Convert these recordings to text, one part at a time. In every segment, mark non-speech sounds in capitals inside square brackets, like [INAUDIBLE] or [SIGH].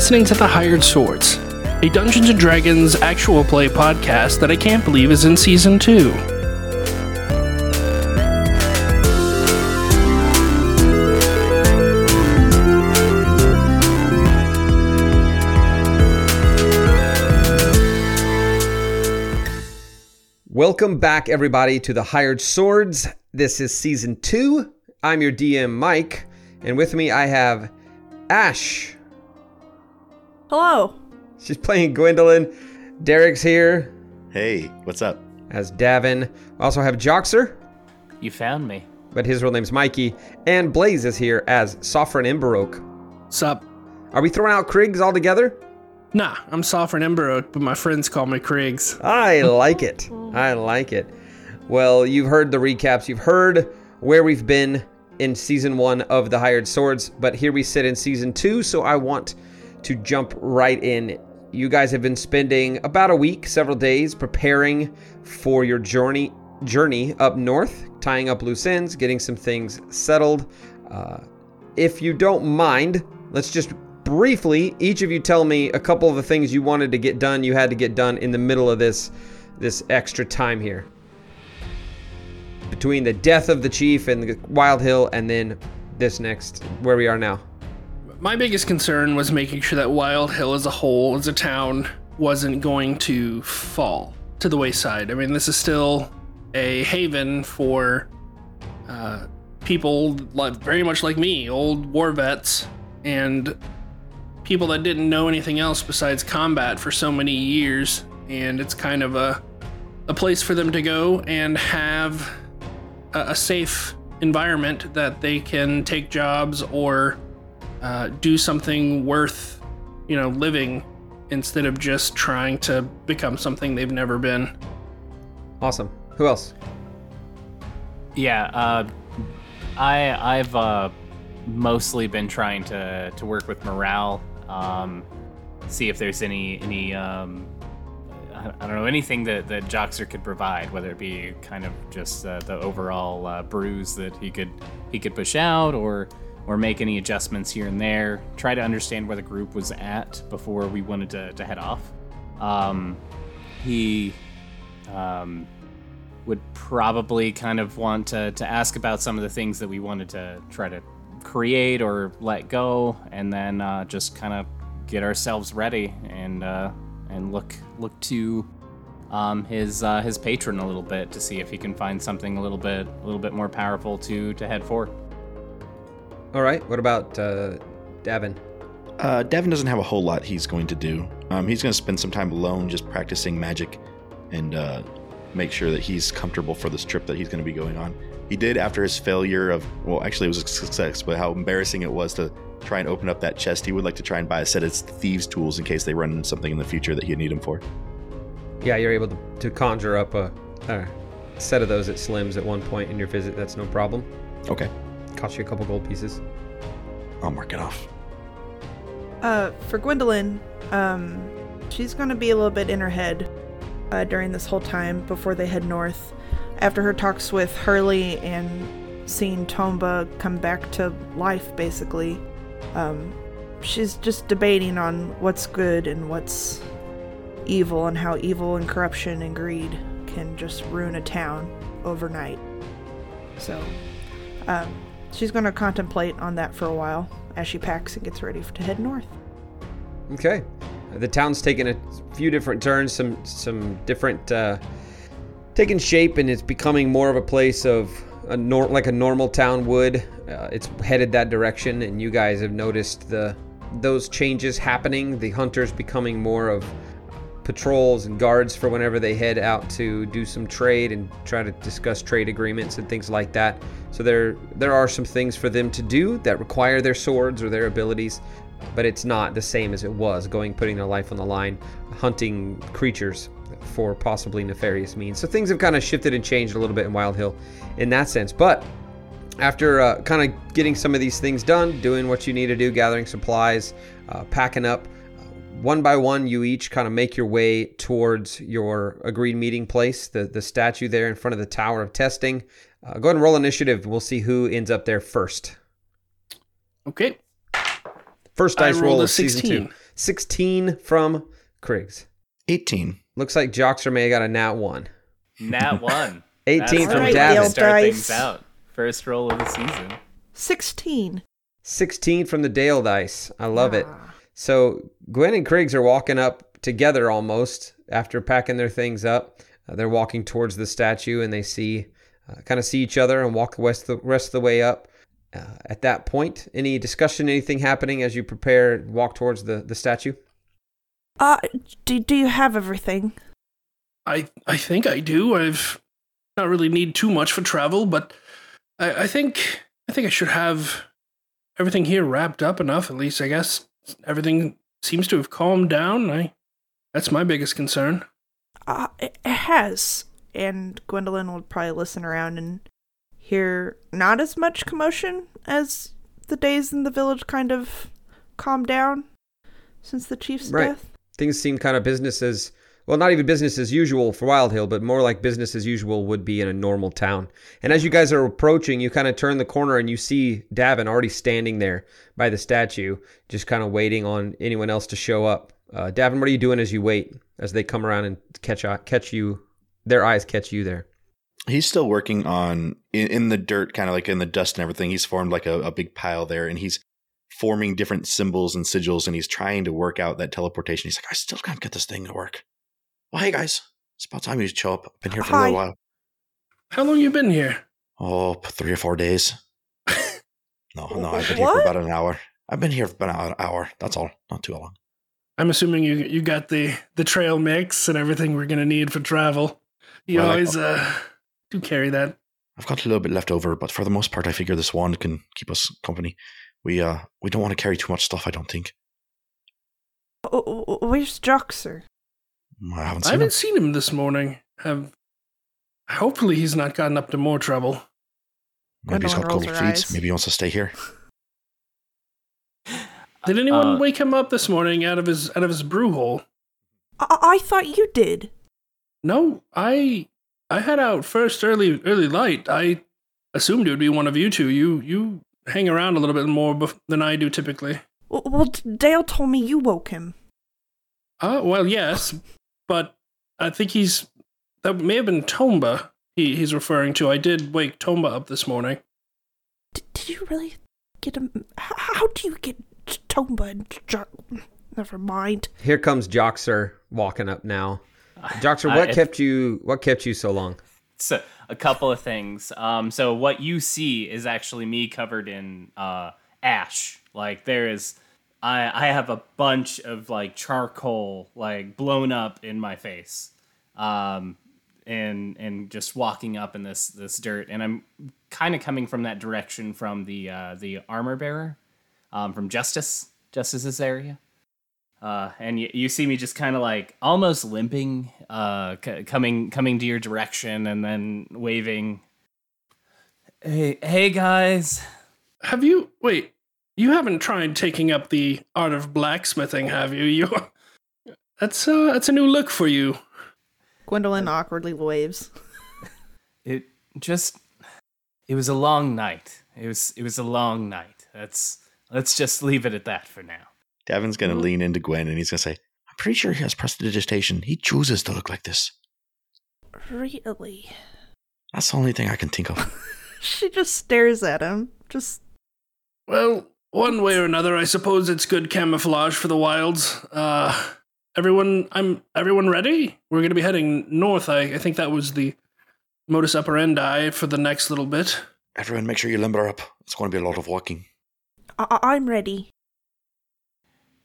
Listening to The Hired Swords, a Dungeons and Dragons actual play podcast that I can't believe is in season 2. Welcome back, everybody, to the Hired Swords. This is season two. I'm your DM, Mike, and with me I have Ash. Hello. She's playing Gwendolyn. Derek's here Hey, what's up? as Davin. We also have Joxer, You found me. but his real name's Mikey. And Blaze is here as Sovereign Emberoak. Sup? Are we throwing out Kriegs all together? Nah, I'm Sovereign Emberoak, but my friends call me Kriegs. I like it. I like it. Well, you've heard the recaps. You've heard where we've been in season one of The Hired Swords, but here we sit in season two, so I want to jump right in. You guys have been spending about a week, several days, preparing for your journey journey up north, tying up loose ends, getting some things settled. Uh, if you don't mind, let's just briefly each of you tell me a couple of the things you wanted to get done, you had to get done in the middle of this this extra time here. Between the death of the chief and the Wildhill and then this next where we are now. My biggest concern was making sure that Wildhill as a whole, as a town, wasn't going to fall to the wayside. I mean, this is still a haven for uh, people like, very much like me, old war vets, and people that didn't know anything else besides combat for so many years. And it's kind of a, a place for them to go and have a, a safe environment that they can take jobs or uh, do something worth, you know, living instead of just trying to become something they've never been. Awesome. Who else? Yeah, uh, I I've uh, mostly been trying to to work with morale, um, see if there's any any um, I I don't know anything that that Joxer could provide, whether it be kind of just uh, the overall uh, brews that he could he could push out, or or make any adjustments here and there. Try to understand where the group was at before we wanted to, to head off. Um, he um, would probably kind of want to, to ask about some of the things that we wanted to try to create or let go, and then uh, just kind of get ourselves ready and uh, and look look to um, his uh, his patron a little bit to see if he can find something a little bit a little bit more powerful to to head for. All right. What about uh, Davin? Uh, Devin doesn't have a whole lot he's going to do. Um, he's going to spend some time alone just practicing magic and uh, make sure that he's comfortable for this trip that he's going to be going on. He did after his failure of, well, actually, it was a success, but how embarrassing it was to try and open up that chest. He would like to try and buy a set of thieves' tools in case they run into something in the future that he'd need them for. Yeah, you're able to, to conjure up a, a set of those at Slim's at one point in your visit. That's no problem. Okay, Cost you a couple gold pieces. I'll mark it off. Uh, for Gwendolyn, um, she's gonna be a little bit in her head uh, during this whole time before they head north. After her talks with Hurley and seeing Tomba come back to life, basically, um, she's just debating on what's good and what's evil and how evil and corruption and greed can just ruin a town overnight. So, um, she's gonna contemplate on that for a while as she packs and gets ready to head north. Okay. The town's taken a few different turns, some some different uh, taking shape, and it's becoming more of a place of a nor- like a normal town would. Uh, it's headed that direction, and you guys have noticed the those changes happening. The hunters becoming more of patrols and guards for whenever they head out to do some trade and try to discuss trade agreements and things like that. So there there are some things for them to do that require their swords or their abilities, but it's not the same as it was going putting their life on the line, hunting creatures for possibly nefarious means. So things have kind of shifted and changed a little bit in Wildhill in that sense. But after uh, kind of getting some of these things done, doing what you need to do, gathering supplies, uh, packing up, uh, one by one, you each kind of make your way towards your agreed meeting place, the, the statue there in front of the Tower of Testing. Uh, go ahead and roll initiative. We'll see who ends up there first. Okay. First dice roll a of season 16. two. 16 from Kriggs. 18. Looks like Joxer may have got a nat one. Nat [LAUGHS] one. 18 That's from how we Davin. start Dice. things out. First roll of the season. 16. 16 from the Dale dice. I love it. Ah. So Gwen and Kriggs are walking up together almost after packing their things up. Uh, they're walking towards the statue and they see, uh, kind of see each other and walk the rest, the rest of the way up. Uh, at that point, any discussion, anything happening as you prepare, walk towards the, the statue? Uh, do, do you have everything? I I think I do. I've not really need too much for travel, but I, I think I think I should have everything here wrapped up enough. At least I guess everything seems to have calmed down. I that's my biggest concern. Uh, it it has. And Gwendolyn will probably listen around and hear not as much commotion as the days in the village kind of calmed down since the chief's Right. death. Things seem kind of business as well, not even business as usual for Wildhill, but more like business as usual would be in a normal town. And as you guys are approaching, you kind of turn the corner and you see Davin already standing there by the statue, just kind of waiting on anyone else to show up. Uh, Davin, what are you doing as you wait as they come around and catch catch you? Their eyes catch you there. He's still working on in, in the dirt, kind of like in the dust and everything. He's formed like a, a big pile there, and he's forming different symbols and sigils, and he's trying to work out that teleportation. He's like, I still can't get this thing to work. Well, hey guys, it's about time you show up. I've been here for a little while. How long you been here? Oh, three or four days. [LAUGHS] No, no, I've been here for about an hour. I've been here for about an hour. That's all. Not too long. I'm assuming you you got the the trail mix and everything we're gonna need for travel. You Well, always uh do carry that. I've got a little bit left over, but for the most part, I figure this wand can keep us company. We uh, we don't want to carry too much stuff. I don't think. Oh, where's Joxer? I haven't I seen him. haven't seen him this morning. Have hopefully he's not gotten up to more trouble. Maybe he's got cold feet. eyes. Maybe he wants to stay here. [LAUGHS] Did anyone Uh, wake him up this morning out of his out of his brew hole? I, I thought you did. No, I I had out first early early light. I assumed it would be one of you two. You you hang around a little bit more bef- than I do typically. Well, well, Dale told me you woke him. Uh, well, yes, [LAUGHS] but I think he's that may have been Tomba. He he's referring to. I did wake Tomba up this morning. D- did you really get him? How, how do you get Tomba and jo- Never mind. Here comes Joxer walking up now. I- what if- kept you? What kept you so long? So a couple of things. Um, so what you see is actually me covered in uh, ash. Like there is, I I have a bunch of like charcoal like blown up in my face, um, and and just walking up in this this dirt, and I'm kind of coming from that direction from the uh, the armor bearer, um, from Justice Justice's area. Uh, and you, you see me just kind of like almost limping, uh, c- coming coming to your direction, and then waving. Hey, hey guys! Have you wait? You haven't tried taking up the art of blacksmithing, have you? You that's uh that's a new look for you. Gwendolyn awkwardly waves. It just, it was a long night. It was it was a long night. That's let's just leave it at that for now. Davin's going to Mhm. lean into Gwen and he's going to say, I'm pretty sure he has prestidigitation. He chooses to look like this. Really? That's the only thing I can think of. [LAUGHS] She just stares at him. Just Well, one way or another, I suppose it's good camouflage for the wilds. Uh, everyone, I'm everyone ready? We're gonna be heading north. I, I think that was the modus operandi for the next little bit. Everyone, make sure you limber up. It's going to be a lot of walking. I- I- I'm ready.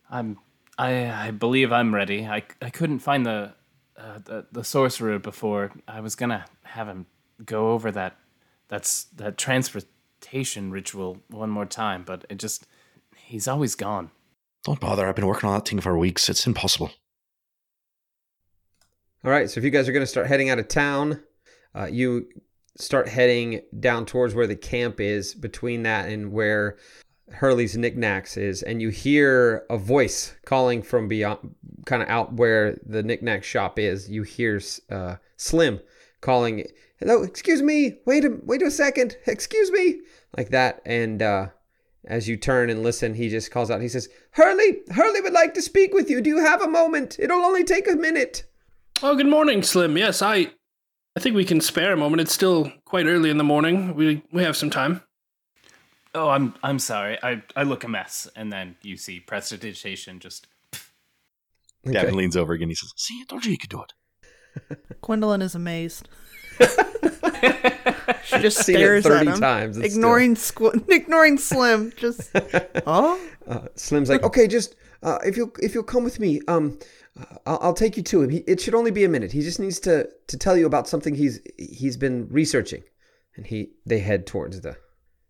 I'm I I believe I'm ready. I, I couldn't find the, uh, the the sorcerer before. I was gonna have him go over that that's that transportation ritual one more time, but it just he's always gone. Don't bother. I've been working on that thing for weeks. It's impossible. All right, so if you guys are going to start heading out of town, uh, you start heading down towards where the camp is, between that and where Hurley's knickknacks is, and you hear a voice calling from beyond, kind of out where the knickknack shop is. You hear uh, Slim calling, "Hello, excuse me, wait a wait a second, excuse me," like that, and uh, as you turn and listen, he just calls out. He says, "Hurley, Hurley would like to speak with you. Do you have a moment? It'll only take a minute." Oh, good morning, Slim. Yes, I I think we can spare a moment. It's still quite early in the morning. We we have some time. Oh, I'm I'm sorry. I I look a mess, and then you see prestidigitation just. [LAUGHS] Gavin leans over again. He says, "See, I told you you could do it." [LAUGHS] Gwendolyn is amazed. [LAUGHS] she just Seen it stares at him, times, it's ignoring squ- ignoring Slim. Just oh, Uh, Slim's like, okay, just uh, if you'll if you'll come with me, um, uh, I'll, I'll take you to him. He, it should only be a minute. He just needs to to tell you about something he's he's been researching, and he they head towards the.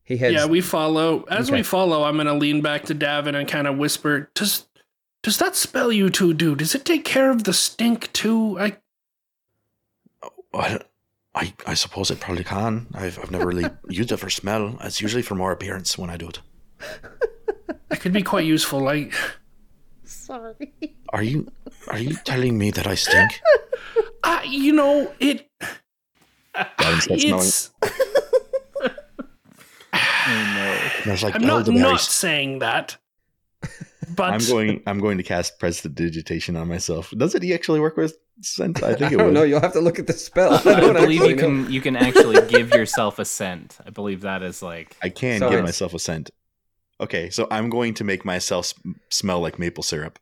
He heads. Yeah, we follow. As Okay. we follow, I'm gonna lean back to Davin and kind of whisper, "Does does that spell you two do? Does it take care of the stink too? I oh, I, I, I suppose it probably can. I've, I've never really [LAUGHS] used it for smell. It's usually for more appearance when I do it. [LAUGHS] It could be quite useful. Like, sorry. Are you are you telling me that I stink? [LAUGHS] I, you know, it. Gavin [SIGHS] starts smelling. It's. Like I'm not not saying that, [LAUGHS] but I'm going. I'm going to cast prestidigitation on myself. Does it he actually work with scent? I [LAUGHS] I think it don't would. know. You'll have to look at the spell. I [LAUGHS] I don't believe actually you know. can you can actually give yourself a scent. I believe that is like I can So give it's- myself a scent. Okay, so I'm going to make myself smell like maple syrup.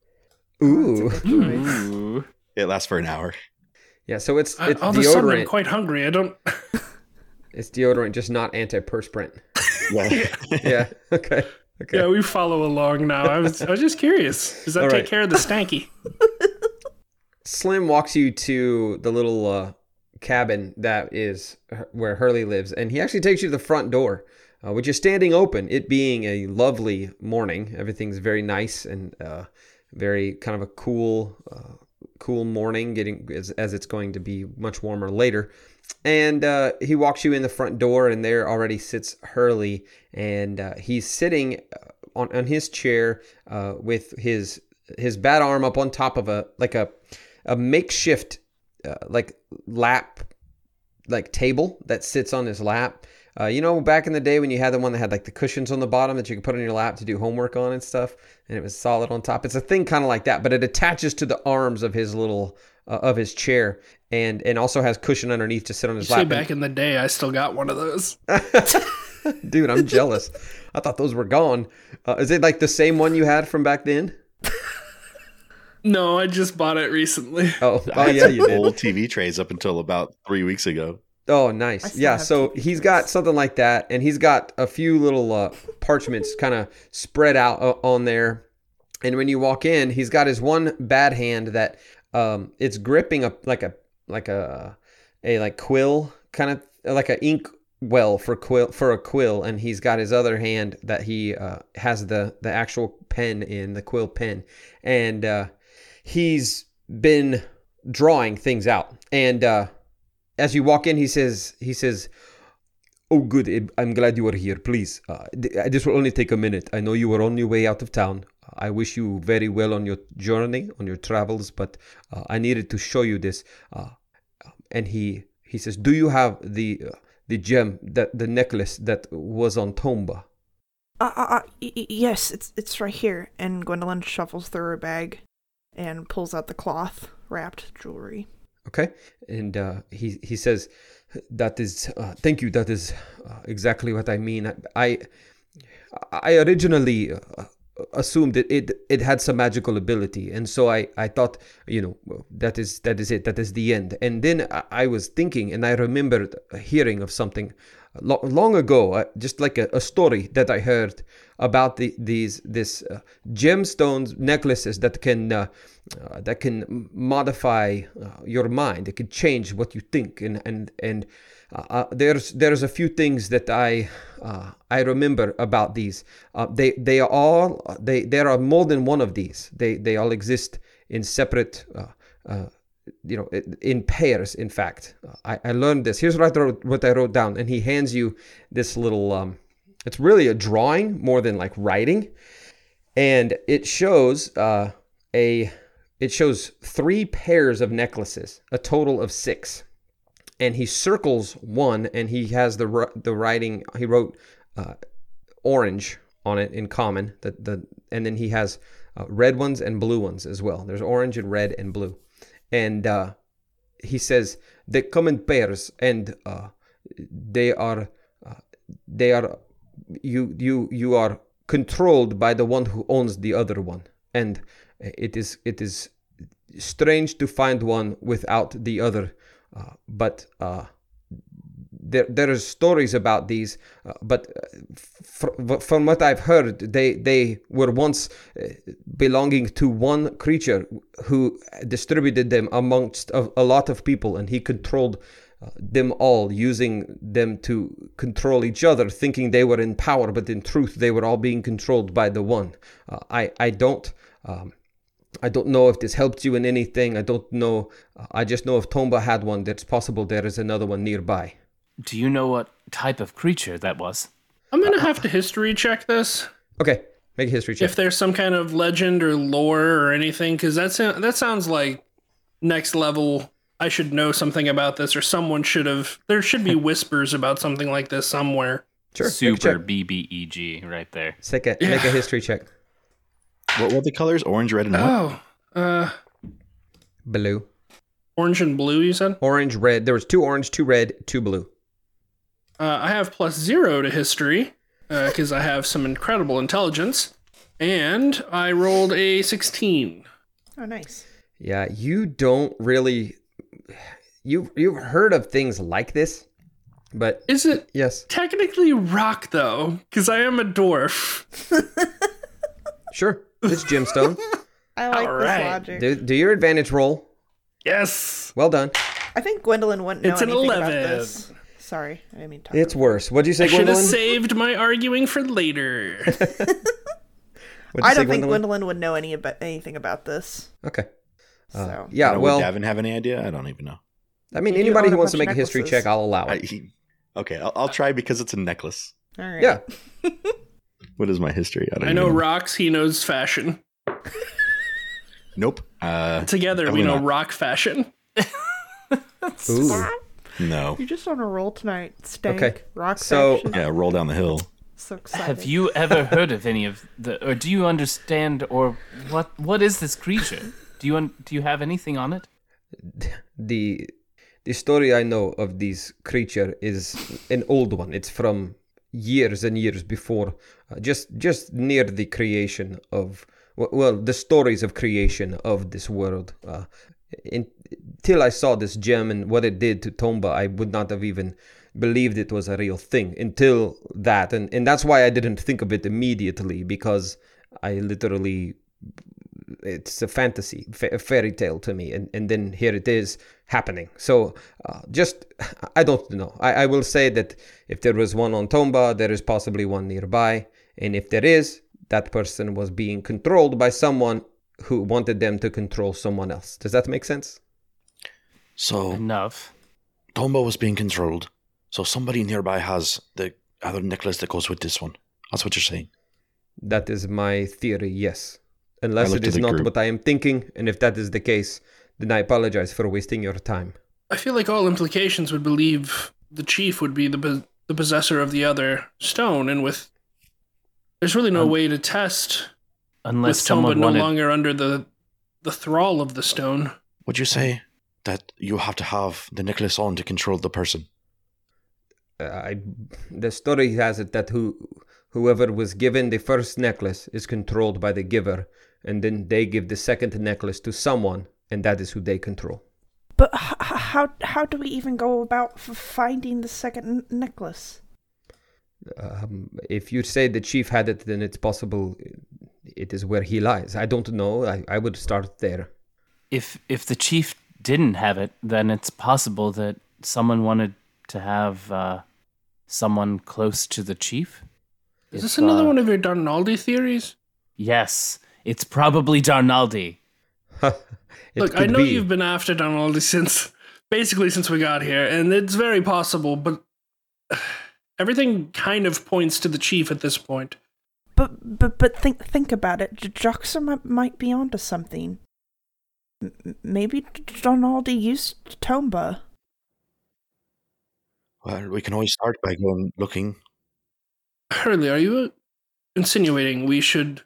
Ooh. ooh. Hmm. It lasts for an hour. Yeah. So it's I, it's all of a sudden I'm deodorant. quite hungry. I don't. It's deodorant, just not antiperspirant. Yeah. [LAUGHS] Yeah. Okay. Okay. Yeah, we follow along now. I was I was just curious. Does that All take right. care of the stanky? [LAUGHS] Slim walks you to the little uh, cabin that is where Hurley lives, and he actually takes you to the front door, uh, which is standing open. It being a lovely morning, everything's very nice and uh, very kind of a cool, uh, cool morning. Getting as, as it's going to be much warmer later, and uh, he walks you in the front door, and there already sits Hurley, and uh, he's sitting uh, on on his chair uh, with his his bad arm up on top of a like a a makeshift uh, like lap like table that sits on his lap. Uh, you know, back in the day when you had the one that had like the cushions on the bottom that you could put on your lap to do homework on and stuff, and it was solid on top. It's a thing kind of like that, but it attaches to the arms of his little uh, of his chair, and and also has cushion underneath to sit on his Say lap. back in the day, I still got one of those. [LAUGHS] Dude, I'm jealous. I thought those were gone. Uh, is it like the same one you had from back then? No, I just bought it recently. Oh, oh yeah, you did. old TV trays up until about three weeks ago. Oh, nice. Yeah, so two he's got something like that, and he's got a few little uh, parchments kind of spread out uh, on there. And when you walk in, he's got his one bad hand that um, it's gripping a like a like a a like quill kind of like a ink well for quill for a quill, and he's got his other hand that he uh, has the the actual pen in the quill pen, and uh, he's been drawing things out, and. Uh, as you walk in, he says, he says, "Oh, good. I'm glad you are here. Please, uh, uh, this will only take a minute. I know you were on your way out of town. I wish you very well on your journey, on your travels, but uh, I needed to show you this." Uh, and he he says, "Do you have the uh, the gem that the necklace that was on Tomba?" Uh, uh, uh, y- yes, it's it's right here. And Gwendolyn shuffles through her bag and pulls out the cloth wrapped jewelry. Okay, and uh, he he says, "That is, uh, thank you. That is uh, exactly what I mean. I I, originally uh, assumed that it it had some magical ability, and so I I thought, you know, that is that is it. That is the end. And then I, was thinking, and I remembered hearing of something long ago, uh, just like a, a story that I heard about the these this uh, gemstones necklaces that can uh, uh, that can modify uh, your mind. It can change what you think, and and and uh, there's there's a few things that I I remember about these. They they are all they there are more than one of these. They they all exist in separate. You know, in pairs. In fact, I, I learned this. Here's what I wrote. What I wrote down, and he hands you this little. Um, it's really a drawing more than like writing, and it shows uh, a. It shows three pairs of necklaces, a total of six, and he circles one, and he has the the writing. He wrote uh, orange on it in common. The, the and then he has uh, red ones and blue ones as well. There's orange and red and blue, and uh, he says they come in pairs and uh, they are uh, they are you you you are controlled by the one who owns the other one, and it is it is strange to find one without the other, uh, but. There, there are stories about these, uh, but uh, fr- from what I've heard, they they were once uh, belonging to one creature who distributed them amongst a, a lot of people, and he controlled uh, them all, using them to control each other, thinking they were in power, but in truth, they were all being controlled by the one. Uh, I I don't. Um, I don't know if this helped you in anything. I don't know. I just know if Tomba had one, it's possible there is another one nearby. Do you know what type of creature that was? I'm gonna have to history check this. Okay, make a history check. If there's some kind of legend or lore or anything, because that's that sounds like next level. I should know something about this, or someone should have. There should be [LAUGHS] whispers about something like this somewhere. sure, Super. BBEG right there. Make a, make a history check. What were the colors? Orange, red, and what? Oh, uh, Blue, orange and blue. You said. orange, red. There was two orange, two red, two blue. Uh, I have plus zero to history because I have some incredible intelligence, and I rolled a 16. Oh, nice. Yeah, you don't really. You you've heard of things like this, but Is it yes, technically rock though? Because I am a dwarf. sure, it's gemstone. [LAUGHS] I like All this right. logic. do, do your advantage roll. Yes. Well done. I think Gwendolyn wouldn't know It's an anything 11. about this. Sorry, I didn't mean to talk It's over worse. What'd you say, I should have Gwendolyn? saved my arguing for later. What'd you I say, don't think Gwendolyn would know any about anything about this. Okay. Uh, So yeah. Now, Well, would Davin have any idea? I don't even know. I mean, You do anybody own who a wants to bunch make of a history necklaces. check, I'll allow I, it. he, okay, I'll, I'll try because it's a necklace. all right. Yeah. [LAUGHS] What is my history? I don't I know even rocks, he knows fashion. Nope. Uh, Together, we Definitely know not. rock fashion. [LAUGHS] Ooh. No. [LAUGHS] You're just on a roll tonight. Stank. Okay, Rock so- fashion. Yeah, roll down the hill. So excited. Have you ever heard of any of the, or do you understand, or what? What is this creature? Do you un, do you have anything on it? [LAUGHS] the the story I know of this creature is an old one. It's from years and years before, uh, just just near the creation of well, the stories of creation of this world. Uh, in, until I saw this gem and what it did to Tomba, I would not have even believed it was a real thing until that, and and that's why I didn't think of it immediately because I literally it's a fantasy, a fairy tale to me, and, and then here it is happening. So uh, just, [LAUGHS] I don't know. I, I will say that if there was one on Tomba, there is possibly one nearby, and if there is, that person was being controlled by someone who wanted them to control someone else. Does that make sense? So Enough. Tomba was being controlled. So somebody nearby has the other necklace that goes with this one. That's what you're saying. That is my theory. Yes, unless look it to is the not group. what I am thinking, and if that is the case, then I apologize for wasting your time. I feel like all implications would believe the chief would be the pos- the possessor of the other stone, and with there's really no Um, way to test Unless with Tomba no wanted. longer under the the thrall of the stone. Would you say that you have to have the necklace on to control the person? uh, I, the story has it that who whoever was given the first necklace is controlled by the giver, and then they give the second necklace to someone, and that is who they control. But h- h- how how do we even go about f- finding the second n- necklace? Um, if you say the chief had it, then it's possible it is where he lies. I don't know. I, I would start there. if if the chief didn't have it, then it's possible that someone wanted to have uh, someone close to the chief. Is If, this another uh, one of your Darnaldi theories? Yes, it's probably Darnaldi. [LAUGHS] Look, I know be. you've been after Darnaldi since basically since we got here, and it's very possible, but [SIGHS] everything kind of points to the chief at this point. But but but think think about it. J- Joxer might, might be onto something. M- m- maybe D- Donaldi used Tomba. Well, we can always start by going looking. Hurley, are you insinuating we should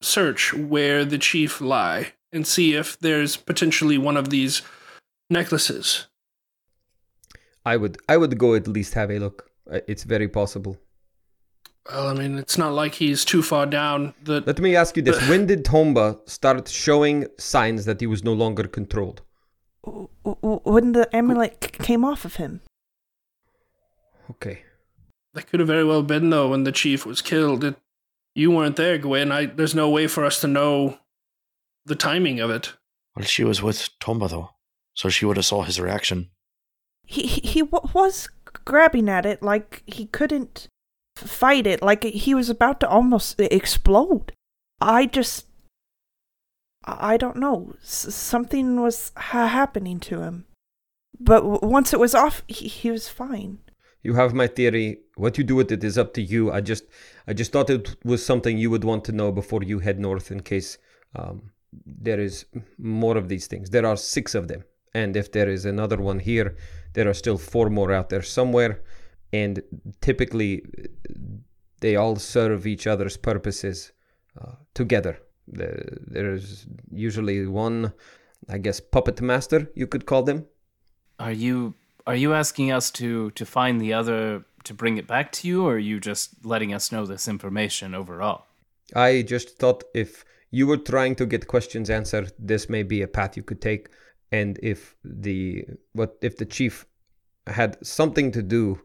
search where the chief lie and see if there's potentially one of these necklaces. I would I would go at least have a look. Uh, It's very possible. Well, I mean, it's not like he's too far down. The Let me ask you this: When did Tomba start showing signs that he was no longer controlled? W- w- when the amulet came off of him. Okay. that could have very well been though when the chief was killed. It, you weren't there, Gwen. I there's no way for us to know the timing of it. Well, she was with Tomba though, so she would have saw his reaction. He he, he w- was grabbing at it like he couldn't f- fight it, like he was about to almost explode. I just I don't know. S- something was ha- happening to him. But w- once it was off, he, he was fine. You have my theory. What you do with it is up to you. I just, I just thought it was something you would want to know before you head north, in case um, there is more of these things. There are six of them, and if there is another one here, there are still four more out there somewhere. And typically, they all serve each other's purposes uh, together. The, there's usually one, I guess, puppet master. You could call them. Are you are you asking us to to find the other to bring it back to you, or are you just letting us know this information overall? I just thought if you were trying to get questions answered, this may be a path you could take. And if the what if the chief had something to do,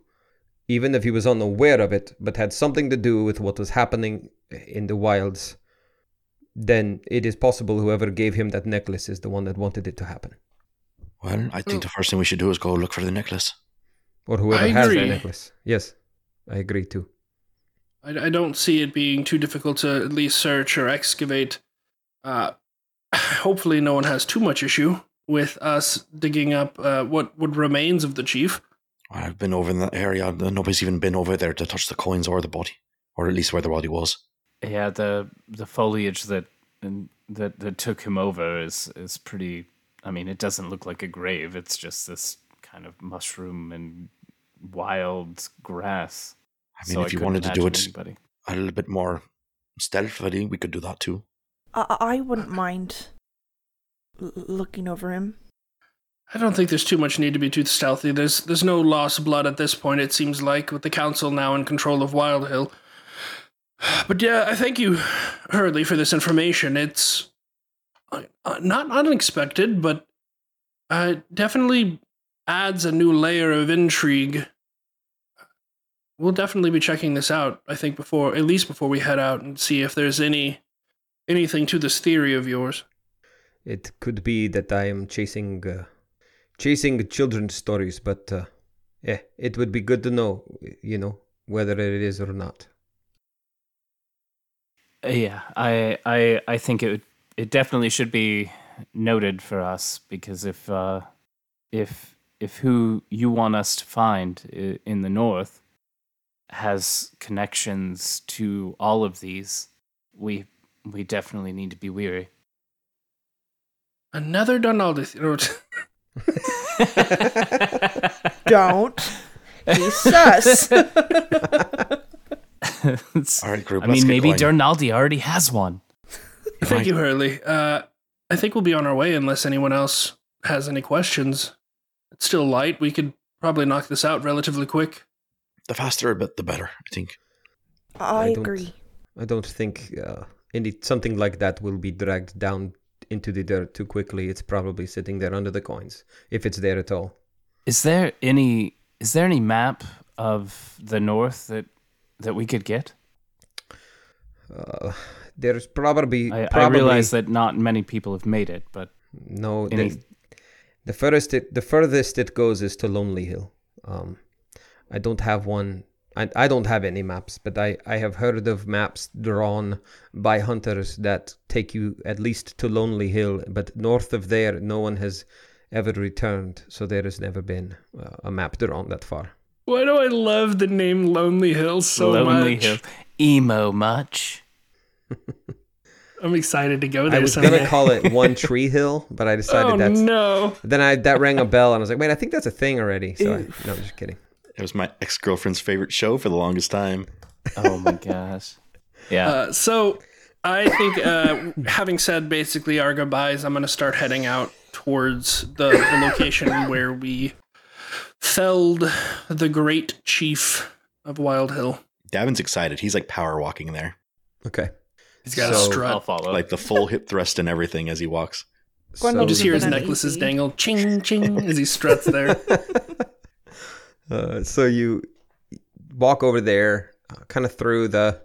even if he was unaware of it, but had something to do with what was happening in the wilds, then it is possible whoever gave him that necklace is the one that wanted it to happen, Well, I think the first thing we should do is go look for the necklace. or whoever I has the necklace. Yes, I agree too. I, I don't see it being too difficult to at least search or excavate. Uh, [SIGHS] hopefully, no one has too much issue with us digging up uh, what what remains of the chief. I've been over in that area. Nobody's even been over there to touch the coins or the body, or at least where the body was. Yeah, the the foliage that that that took him over is is pretty. I mean, it doesn't look like a grave. It's just this kind of mushroom and wild grass. I mean, So if you wanted to do it anybody. a little bit more stealthily, we could do that too. I, I wouldn't mind l- looking over him. I don't think there's too much need to be too stealthy. There's there's no lost blood at this point. It seems like with the council now in control of Wildhill. But yeah, I thank you, Hurley, for this information. It's uh, uh, not unexpected, but uh, definitely adds a new layer of intrigue. We'll definitely be checking this out. I think before, at least before we head out and see if there's any anything to this theory of yours. It could be that I am chasing uh, chasing children's stories, but uh, yeah, it would be good to know, you know, whether it is or not. Uh, Yeah, I I I think it would- it definitely should be noted for us because if uh, if if who you want us to find in the north has connections to all of these, we we definitely need to be weary. Another Donaldo. [LAUGHS] Don't. He's sus. [LAUGHS] All right, group. I mean, maybe going. Darnaldi already has one. Thank you, Hurley. Uh, I think we'll be on our way unless anyone else has any questions. It's still light. We could probably knock this out relatively quick. The faster a bit, the better. I think. I, don't- agree. I don't think uh, any something like that will be dragged down into the dirt too quickly. It's probably sitting there under the coins, if it's there at all. Is there any is there any map of the north that that we could get? Uh, there's probably, I, I probably realize that not many people have made it, but no. any- The, the furthest it, the furthest it goes is to Lonely Hill. Um, I don't have one. I, I don't have any maps, but I, I have heard of maps drawn by hunters that take you at least to Lonely Hill, but north of there, no one has ever returned. So there has never been uh, a map drawn that far. Why do I love the name Lonely Hill so Lonely much? Hill. Emo much? [LAUGHS] I'm excited to go there. I there was someday. gonna call it One [LAUGHS] Tree Hill, but I decided oh that's. no! Then I that rang a bell, and I was like, wait, I think that's a thing already. So I, no, I'm just kidding. It was my ex girlfriend's favorite show for the longest time. Oh my [LAUGHS] gosh. Yeah. Uh, so I think, uh, having said basically our goodbyes, I'm going to start heading out towards the, the location [LAUGHS] where we felled the great chief of Wildhill. Davin's excited. He's like power walking there, Okay. He's got a So- I'll strut. follow. like the full hip thrust and everything as he walks. Gwendolyn You just hear his necklaces uneasy. dangle, ching ching, as he struts there. [LAUGHS] Uh, so you walk over there, uh, kind of through the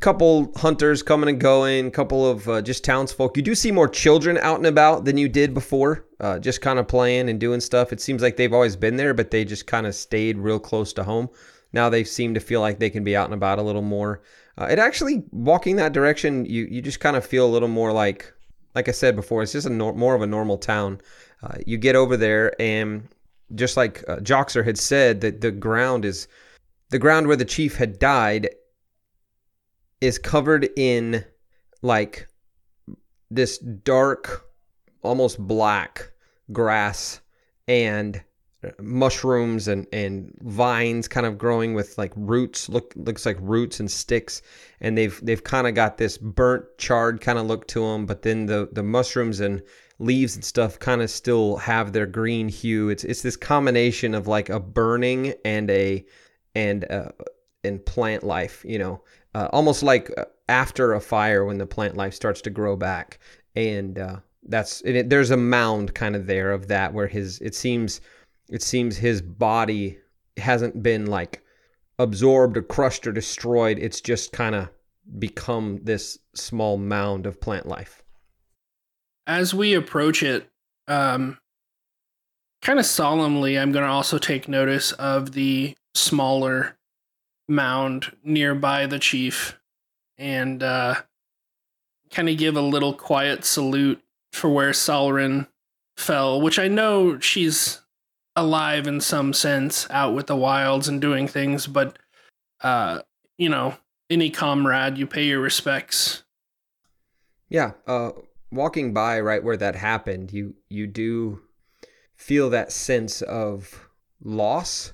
couple hunters coming and going, couple of uh, just townsfolk. You do see more children out and about than you did before, uh, just kind of playing and doing stuff. It seems like they've always been there, but they just kind of stayed real close to home. Now they seem to feel like they can be out and about a little more. Uh, it actually walking that direction, you you just kind of feel a little more like, like I said before, it's just a nor- more of a normal town. Uh, you get over there and just like uh, Joxer had said, that the ground is the ground where the chief had died is covered in like this dark, almost black grass and uh, mushrooms and, and vines kind of growing with like roots look looks like roots and sticks. And they've they've kind of got this burnt charred kind of look to them but then the the mushrooms and leaves and stuff kind of still have their green hue. It's it's this combination of like a burning and a and uh and plant life you know? Uh, almost like uh, after a fire when the plant life starts to grow back. And uh that's and it, there's a mound kind of there of that where his it seems it seems his body hasn't been like absorbed or crushed or destroyed. It's just kind of become this small mound of plant life As we approach it, um, kind of solemnly, I'm going to also take notice of the smaller mound nearby the chief and uh, kind of give a little quiet salute for where Solrin fell, which I know she's alive in some sense out with the wilds and doing things, but, uh, you know, any comrade, you pay your respects. Yeah, uh, walking by right where that happened, you you do feel that sense of loss,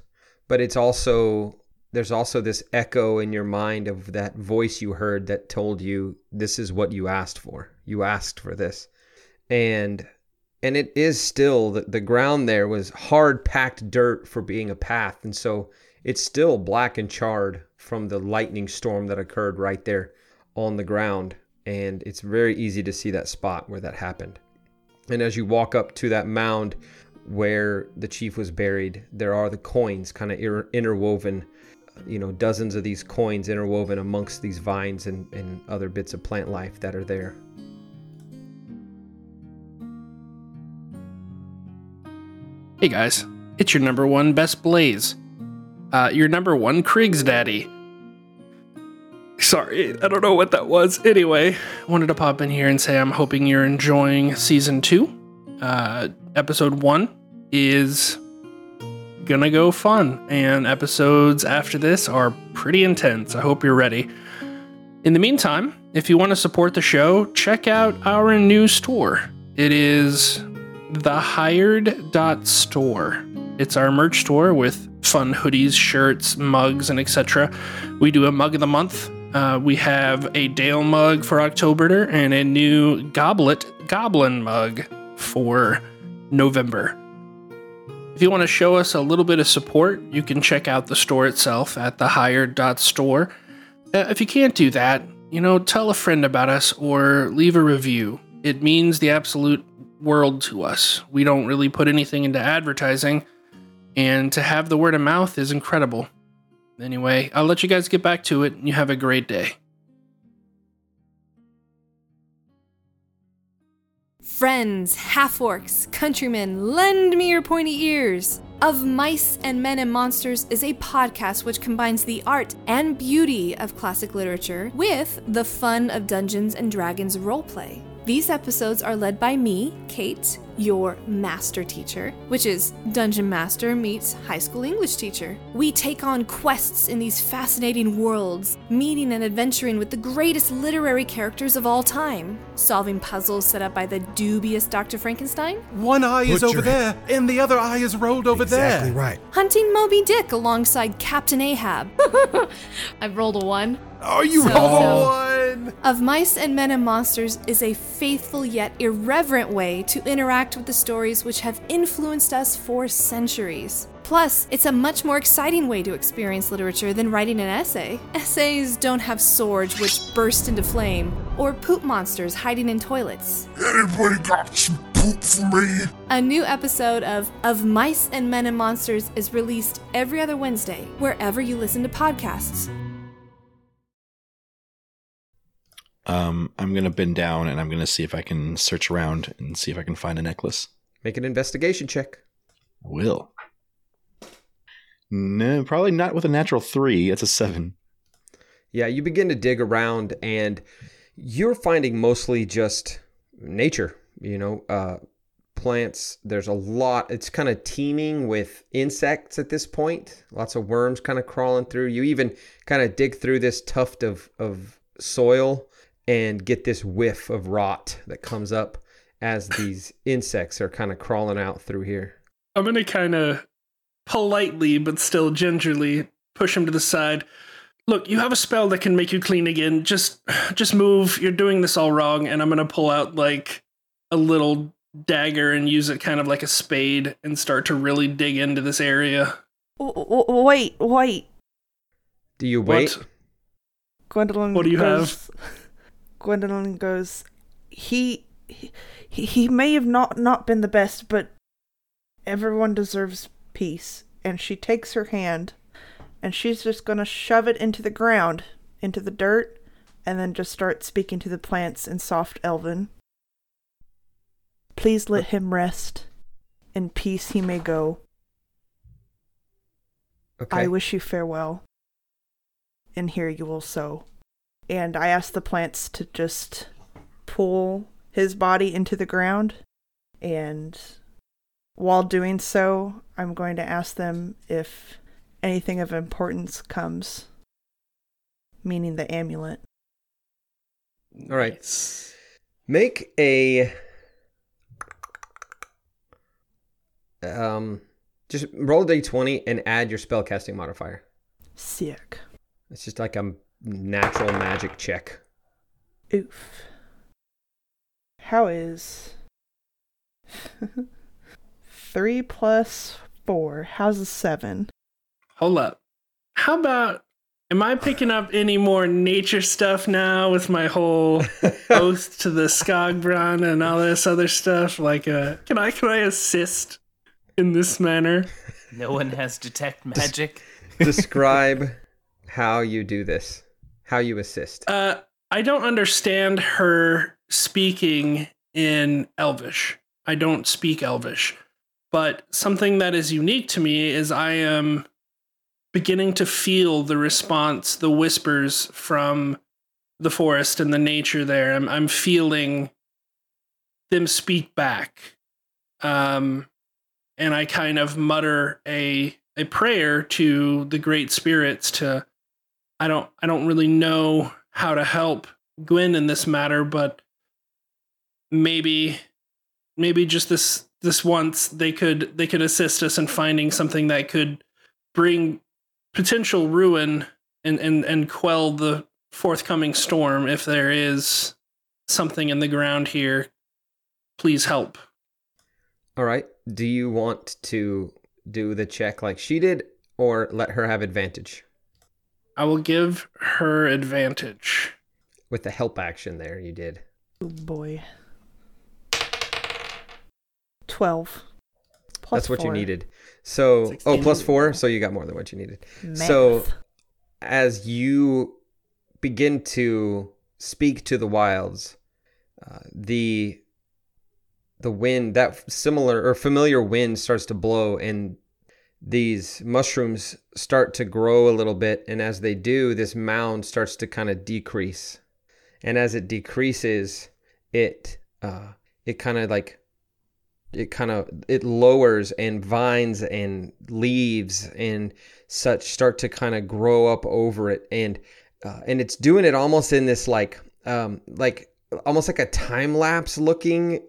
but it's also there's also this echo in your mind of that voice you heard that told you this is what you asked for. You asked for this, and and it is still the, the ground there was hard packed dirt for being a path, and so it's still black and charred from the lightning storm that occurred right there on the ground and it's very easy to see that spot where that happened. And as you walk up to that mound where the chief was buried, there are the coins kind of interwoven, you know, dozens of these coins interwoven amongst these vines and, and other bits of plant life that are there. Hey guys, it's your number one best Blaze. Uh, your number one Kriegs daddy. Sorry, I don't know what that was. Anyway, wanted to pop in here and say I'm hoping you're enjoying season two. Uh, episode one is gonna go fun, and episodes after this are pretty intense. I hope you're ready. In the meantime, if you want to support the show, check out our new store. It is thehired.store. It's our merch store with fun hoodies, shirts, mugs, and etc. We do a mug of the month. Uh, we have a Dale mug for October and a new Goblet Goblin mug for November. If you want to show us a little bit of support, you can check out the store itself at thehired.store. Uh, if you can't do that, you know, tell a friend about us or leave a review. It means the absolute world to us. We don't really put anything into advertising, and to have the word of mouth is incredible. Anyway, I'll let you guys get back to it, and you have a great day. Friends, half orcs, countrymen, lend me your pointy ears. Of Mice and Men and Monsters is a podcast which combines the art and beauty of classic literature with the fun of Dungeons and Dragons roleplay. These episodes are led by me, Kate, your master teacher, which is Dungeon Master meets high school English teacher. We take on quests in these fascinating worlds, meeting and adventuring with the greatest literary characters of all time, solving puzzles set up by the dubious Dr. Frankenstein, One eye is over your- there, and the other eye is rolled over exactly there. Exactly right. hunting Moby Dick alongside Captain Ahab. [LAUGHS] I've rolled a one. Oh, you So- rolled so- a one. Of Mice and Men and Monsters is a faithful yet irreverent way to interact with the stories which have influenced us for centuries. Plus, it's a much more exciting way to experience literature than writing an essay. Essays don't have swords which burst into flame, or poop monsters hiding in toilets. Anybody got some poop for me? A new episode of Of Mice and Men and Monsters is released every other Wednesday, wherever you listen to podcasts. Um, I'm gonna bend down and I'm gonna see if I can search around and see if I can find a necklace. Make an investigation check. Will. No, probably not with a natural three. It's a seven. Yeah, you begin to dig around and you're finding mostly just nature, you know, uh, plants. There's a lot, it's kind of teeming with insects at this point. Lots of worms kind of crawling through. You even kind of dig through this tuft of, of soil and get this whiff of rot that comes up as these [LAUGHS] insects are kind of crawling out through here. I'm gonna kind of politely but still gingerly push him to the side. Look, you have a spell that can make you clean again. Just [SIGHS] just move. You're doing this all wrong and I'm going to pull out like a little dagger and use it kind of like a spade and start to really dig into this area. W- w- wait, wait. Do you wait? What? Gwendolyn. What do you goes, Gwendolyn goes. He, he he may have not not been the best, but everyone deserves peace. And she takes her hand, and she's just gonna shove it into the ground, into the dirt, and then just start speaking to the plants in soft Elven. Please let him rest. In peace he may go. Okay. I wish you farewell. And here you will sow. And I ask the plants to just pull his body into the ground. And while doing so, I'm going to ask them if anything of importance comes, meaning the amulet. All right. Make a um just roll a d20 and add your spellcasting modifier. Sick. It's just like a natural magic check. Oof. How is [LAUGHS] three plus four? How's a seven? Hold up. How about am I picking up any more nature stuff now with my whole [LAUGHS] oath to the Skogbron and all this other stuff? Like uh can I can I assist in this manner? No one has detect magic. Describe how you do this. How you assist. Uh I don't understand her speaking in Elvish. I don't speak Elvish. But something that is unique to me is I am beginning to feel the response, the whispers from the forest and the nature there. I'm I'm feeling them speak back. Um and I kind of mutter a a prayer to the great spirits to I don't I don't really know how to help Gwen in this matter, but maybe maybe just this this once they could they could assist us in finding something that could bring potential ruin and and, and quell the forthcoming storm if there is something in the ground here. Please help. All right. Do you want to do the check like she did or let her have advantage I will give her advantage. with the help action there you did. Oh boy. Twelve. Plus That's what four. you needed. So, oh, plus 4, so you got more than what you needed. Math. So, as you begin to speak to the wilds, uh, the the wind that similar or familiar wind starts to blow, and these mushrooms start to grow a little bit. And as they do, this mound starts to kind of decrease, and as it decreases, it uh, it kind of like it kind of it lowers and vines and leaves and such start to kind of grow up over it and uh, and it's doing it almost in this like um like almost like a time lapse looking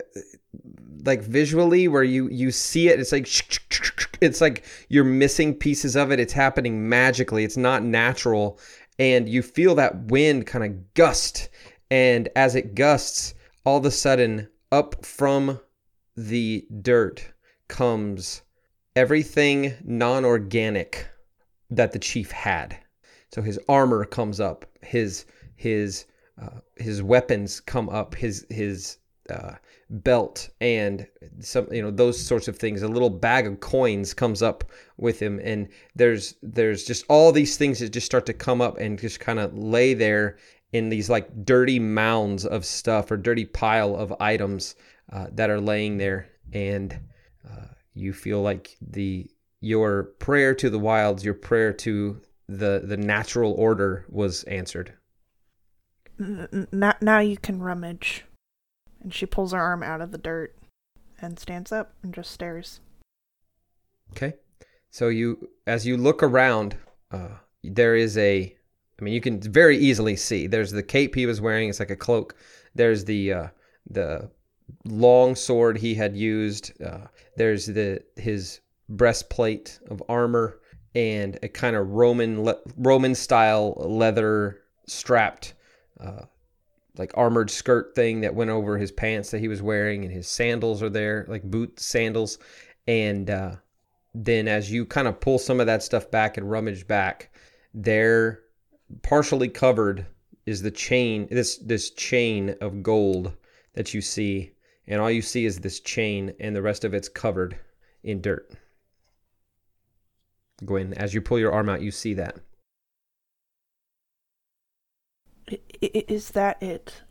like visually where you you see it it's like it's like you're missing pieces of it. It's happening magically. It's not natural. And you feel that wind kind of gust. And as it gusts all of a sudden up from the dirt comes everything non-organic that the chief had. So his armor comes up his his uh, his weapons come up his his uh, belt and some you know those sorts of things. A little bag of coins comes up with him and there's there's just all these things that just start to come up and just kind of lay there in these like dirty mounds of stuff or dirty pile of items uh, that are laying there. And uh, you feel like the your prayer to the wilds your prayer to the the natural order was answered. Now, now you can rummage. And she pulls her arm out of the dirt and stands up and just stares. Okay. So you, as you look around, uh, there is a. I mean, you can very easily see. There's the cape he was wearing. It's like a cloak. There's the uh, the long sword he had used. Uh, there's the his breastplate of armor and a kind of Roman le- Roman style leather strapped uh, like armored skirt thing that went over his pants that he was wearing, and his sandals are there, like boot sandals. And uh, then as you kind of pull some of that stuff back and rummage back, there, partially covered, is the chain. This this chain of gold that you see, and all you see is this chain, and the rest of it's covered in dirt. Gwen, as you pull your arm out, you see that. I- i- Is that it?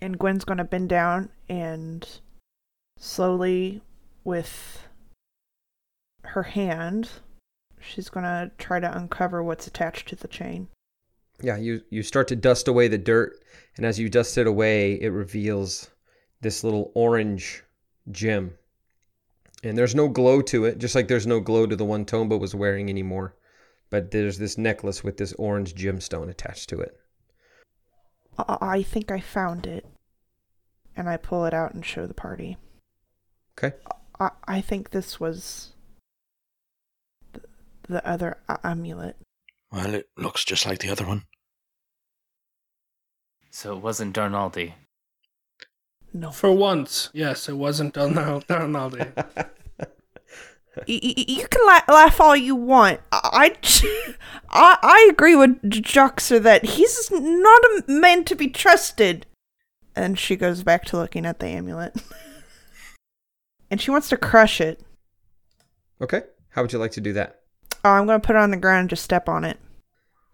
And Gwen's gonna bend down and slowly, with her hand, she's gonna try to uncover what's attached to the chain. Yeah, you you start to dust away the dirt, and as you dust it away, it reveals this little orange gem. And there's no glow to it, just like there's no glow to the one Tomba was wearing anymore. But there's this necklace with this orange gemstone attached to it. I, I think I found it. And I pull it out and show the party. Okay. I, I think this was the, the other a- amulet. Well, it looks just like the other one. So it wasn't Darnaldi. No. For once, yes, it wasn't Donald Donaldi. Y- [LAUGHS] y- you can la- laugh all you want. I, I, I agree with J- Joxer that he's not a man to be trusted. And she goes back to looking at the amulet. [LAUGHS] and she wants to crush it. Okay. How would you like to do that? Oh, I'm going to put it on the ground and just step on it.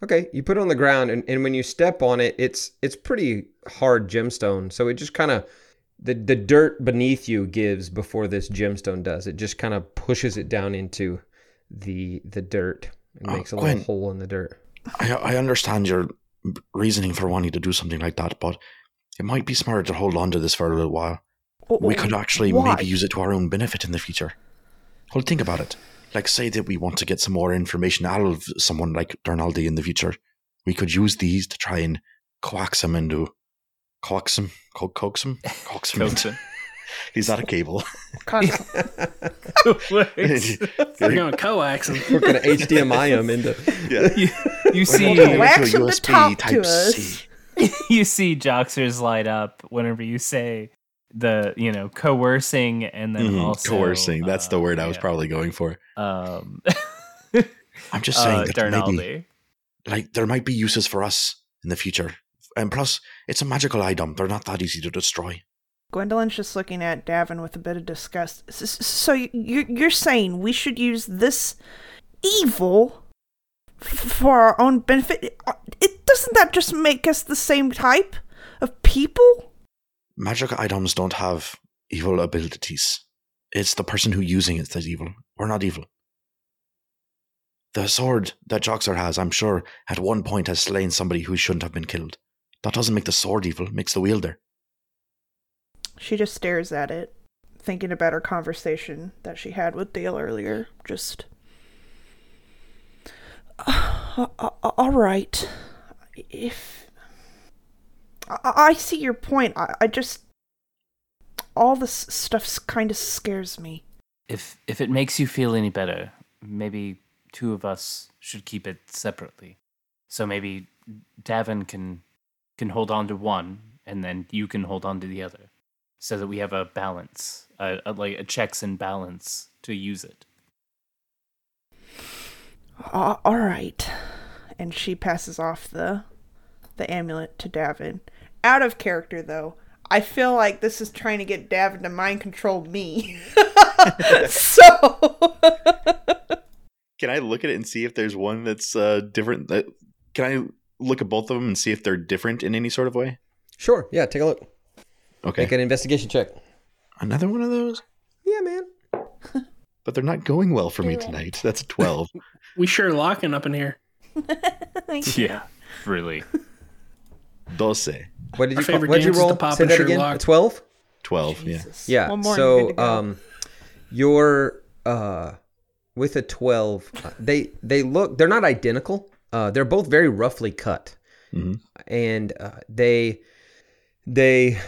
Okay, you put it on the ground, and, and when you step on it, it's it's pretty hard gemstone. So it just kind of the the dirt beneath you gives before this gemstone does. It just kind of pushes it down into the the dirt and Oh, makes a Gwen. little hole in the dirt. I I understand your reasoning for wanting to do something like that, but it might be smarter to hold on to this for a little while. We could actually Why? maybe use it to our own benefit in the future. Well, think about it. Like, say that we want to get some more information out of someone like Darnaldi in the future. We could use these to try and coax him into. Coax him? Co- coax him? Coax him. Coax [LAUGHS] into- him. He's not a cable. You're going to coax him. We're gonna HDMI him into. [LAUGHS] yeah. You, you see, Well, wax him to talk to us. [LAUGHS] you see Joxers light up whenever you say the you know coercing and then Mhm, also coercing. That's the uh, word I was yeah, probably going for. um I'm just saying uh, that Darnaldi. maybe, like, there might be uses for us in the future. And plus, it's a magical item. They're not that easy to destroy. Gwendolyn's just looking at Davin with a bit of disgust. So you're saying we should use this evil for our own benefit? Uh, It doesn't that just make us the same type of people? Magic items don't have evil abilities. It's the person who using it that's evil. We're not evil. The sword that Joxer has, I'm sure, at one point has slain somebody who shouldn't have been killed. That doesn't make the sword evil, it makes the wielder. She just stares at it, thinking about her conversation that she had with Dale earlier. Just. Uh, all right. If. I, I see your point. I, I just. All this stuff kind of scares me. If if it makes you feel any better, maybe two of us should keep it separately. So maybe Davin can can hold on to one, and then you can hold on to the other, so that we have a balance, a, a like a checks and balance to use it. Uh, all right. And she passes off the the amulet to Davin. Out of character though. I feel like this is trying to get Davin to mind control me. [LAUGHS] so Can I look at it and see if there's one that's uh, different? That can I look at both of them and see if they're different in any sort of way? Sure. Yeah. Take a look. Okay. Make an investigation check. Another one of those, Yeah, man. [LAUGHS] but they're not going well for me tonight. That's a twelve. [LAUGHS] We sure locking up in here. [LAUGHS] Yeah, really. Doce. What did Our you? favorite What did you roll? the Say that again. Sherlock. Twelve. Twelve. Yeah. Jesus. Yeah. One more and you're so, good to go. um, your uh, with a twelve, uh, they they look they're not identical. Uh, they're both very roughly cut, Mhm. and uh, they they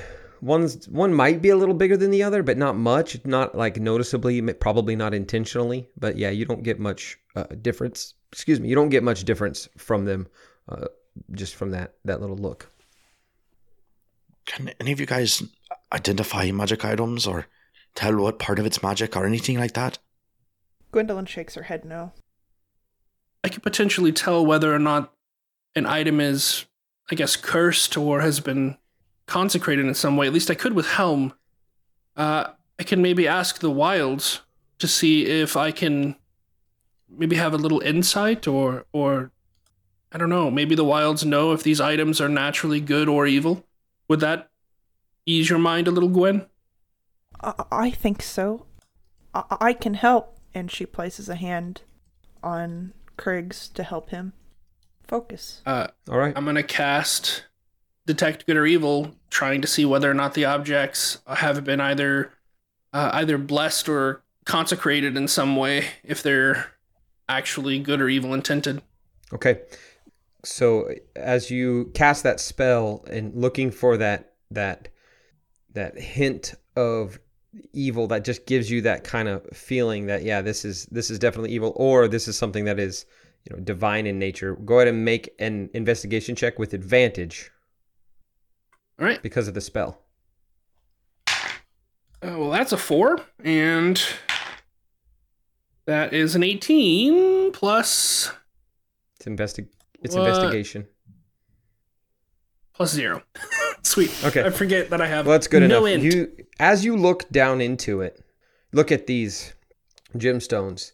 one's one might be a little bigger than the other, but not much. Not like noticeably, probably not intentionally. But yeah, you don't get much uh, difference. Excuse me, you don't get much difference from them, uh, just from that that little look. Can any of you guys identify magic items or tell what part of it's magic or anything like that? Gwendolyn shakes her head no. I could potentially tell whether or not an item is, I guess, cursed or has been consecrated in some way. At least I could with Helm. Uh, I can maybe ask the Wilds to see if I can maybe have a little insight or, or I don't know, maybe the Wilds know if these items are naturally good or evil. Would that ease your mind a little, Gwen? I, think so. I, I can help. And she places a hand on Kriggs to help him focus. Uh, All right. I'm gonna cast detect good or evil, trying to see whether or not the objects have been either uh, either blessed or consecrated in some way, if they're actually good or evil intended. Okay. So as you cast that spell and looking for that that that hint of evil that just gives you that kind of feeling that yeah this is this is definitely evil or this is something that is you know divine in nature go ahead and make an investigation check with advantage All right. because of the spell Oh, well, that's a four, and that is an 18 plus it's investi- it's What? investigation plus zero. [LAUGHS] Sweet. Okay. I forget that I have Well, that's good no enough. int. You, as you look down into it, look at these gemstones.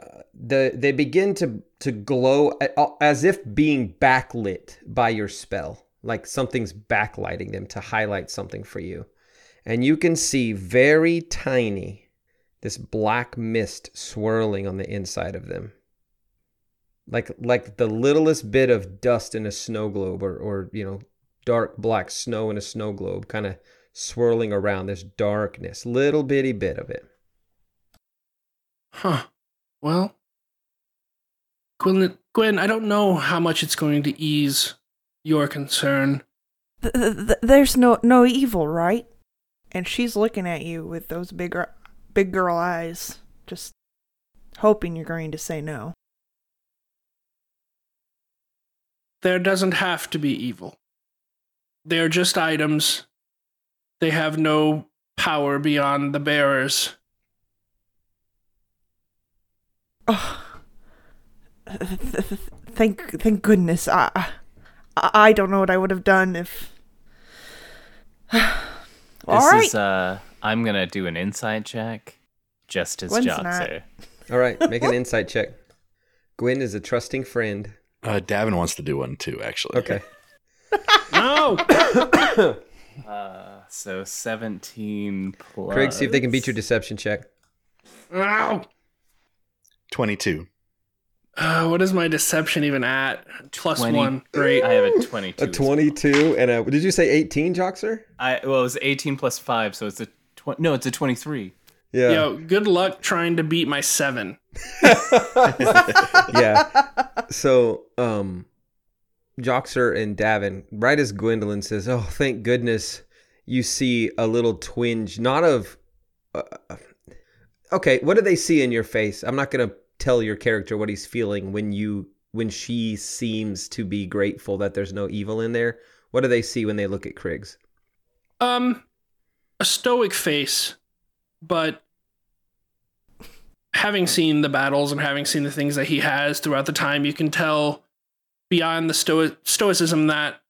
Uh, the they begin to to glow as if being backlit by your spell, like something's backlighting them to highlight something for you, and you can see very tiny this black mist swirling on the inside of them. Like like the littlest bit of dust in a snow globe or or you know dark black snow in a snow globe kind of swirling around this darkness little bitty bit of it Huh. Well, Gwen, Gwen, I don't know how much it's going to ease your concern. Th- th- th- there's no no evil, right? And she's looking at you with those big big girl eyes, just hoping you're going to say no. There doesn't have to be evil. They're just items. They have no power beyond the bearers. Oh, th- th- th- thank thank goodness. I I, I don't know what I would have done if. [SIGHS] This All right. is uh I'm gonna do an insight check just as Gwen's Joxer. all right make an [LAUGHS] insight check gwen is a trusting friend Uh, Davin wants to do one too, actually. okay [LAUGHS] No! [COUGHS] Uh so seventeen plus craig see if they can beat your deception check Ow! 22. Uh, what is my deception even at? Plus 20. one. Great. I have a twenty two. a 22 and a did you say 18 joxer I well it was eighteen plus five, so it's a Tw- no, it's a 23. Yeah. Yo, good luck trying to beat my seven. [LAUGHS] yeah. So, um, Joxer and Davin, right as Gwendolyn says, "Oh, thank goodness," you see a little twinge, not of. Uh, okay, what do they see in your face? I'm not gonna tell your character what he's feeling when you when she seems to be grateful that there's no evil in there. What do they see when they look at Kriggs? Um, a stoic face, but having seen the battles and having seen the things that he has throughout the time, you can tell beyond the stoi- stoicism that